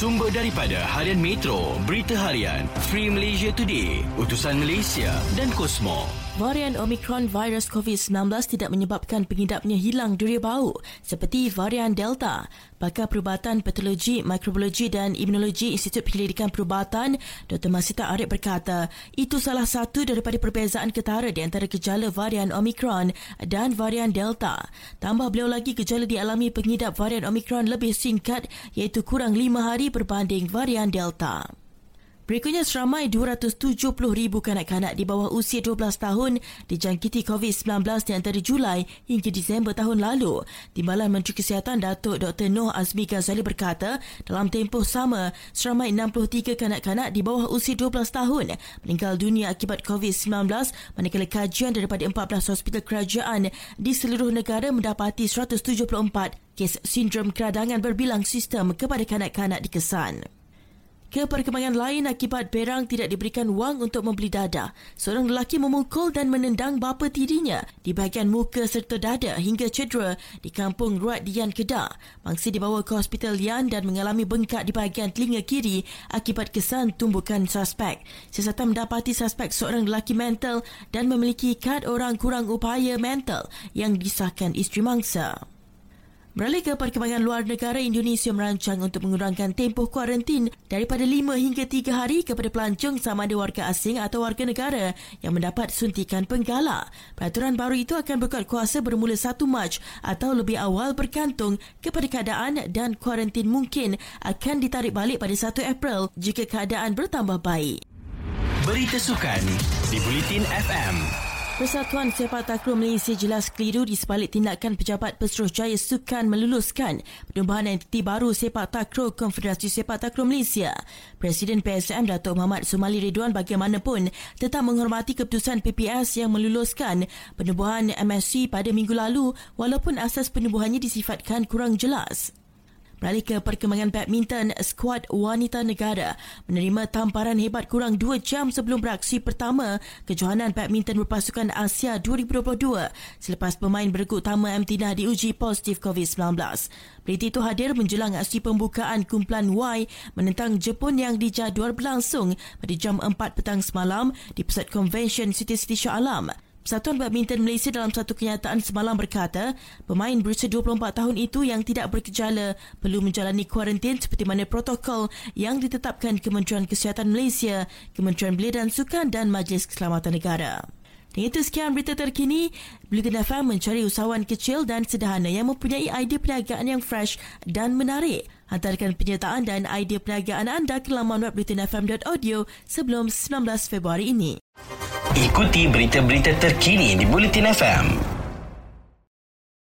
Sumber daripada Harian Metro, Berita Harian, Free Malaysia Today, Utusan Malaysia dan Kosmo. Varian Omicron virus COVID-19 tidak menyebabkan pengidapnya hilang duria bau seperti varian Delta. Pakar Perubatan Patologi, Mikrobiologi dan Imunologi Institut Penyelidikan Perubatan, Dr. Masita Arif berkata, itu salah satu daripada perbezaan ketara di antara gejala varian Omicron dan varian Delta. Tambah beliau lagi gejala dialami pengidap varian Omicron lebih singkat iaitu kurang 5 hari berbanding varian Delta. Berikutnya seramai 270,000 kanak-kanak di bawah usia 12 tahun dijangkiti COVID-19 di antara Julai hingga Disember tahun lalu. Timbalan Menteri Kesihatan Datuk Dr. Noh Azmi Ghazali berkata, dalam tempoh sama, seramai 63 kanak-kanak di bawah usia 12 tahun meninggal dunia akibat COVID-19 manakala kajian daripada 14 hospital kerajaan di seluruh negara mendapati 174 kes sindrom keradangan berbilang sistem kepada kanak-kanak dikesan. Ke perkembangan lain akibat Berang tidak diberikan wang untuk membeli dada. Seorang lelaki memukul dan menendang bapa tirinya di bahagian muka serta dada hingga cedera di kampung Ruat Dian Kedah. Mangsa dibawa ke hospital Lian dan mengalami bengkak di bahagian telinga kiri akibat kesan tumbukan suspek. Siasatan mendapati suspek seorang lelaki mental dan memiliki kad orang kurang upaya mental yang disahkan isteri mangsa. Beralih ke perkembangan luar negara, Indonesia merancang untuk mengurangkan tempoh kuarantin daripada 5 hingga 3 hari kepada pelancong sama ada warga asing atau warga negara yang mendapat suntikan penggalak. Peraturan baru itu akan berkuat kuasa bermula 1 Mac atau lebih awal bergantung kepada keadaan dan kuarantin mungkin akan ditarik balik pada 1 April jika keadaan bertambah baik. Berita sukan di Bulletin FM. Persatuan Sepak Takraw Malaysia jelas keliru di sebalik tindakan pejabat Pesuruhjaya Sukan meluluskan penubuhan entiti baru Sepak Takraw Konfederasi Sepak Takraw Malaysia. Presiden PSM Datuk Muhammad Sumali Ridwan bagaimanapun tetap menghormati keputusan PPS yang meluluskan penubuhan MSC pada minggu lalu walaupun asas penubuhannya disifatkan kurang jelas. Beralih ke perkembangan badminton, skuad wanita negara menerima tamparan hebat kurang 2 jam sebelum beraksi pertama kejohanan badminton berpasukan Asia 2022 selepas pemain beregu utama Amtina diuji positif COVID-19. Berita itu hadir menjelang aksi pembukaan kumpulan Y menentang Jepun yang dijadual berlangsung pada jam 4 petang semalam di Pusat Convention City City Shah Alam. Persatuan Badminton Malaysia dalam satu kenyataan semalam berkata, pemain berusia 24 tahun itu yang tidak berkejala perlu menjalani kuarantin seperti mana protokol yang ditetapkan Kementerian Kesihatan Malaysia, Kementerian Belia dan Sukan dan Majlis Keselamatan Negara. Dengan itu sekian berita terkini, Bulletin FM mencari usahawan kecil dan sederhana yang mempunyai idea perniagaan yang fresh dan menarik. Hantarkan penyertaan dan idea perniagaan anda ke laman web bulletinfm.audio sebelum 19 Februari ini. Ikuti berita-berita terkini di Bulletin FM.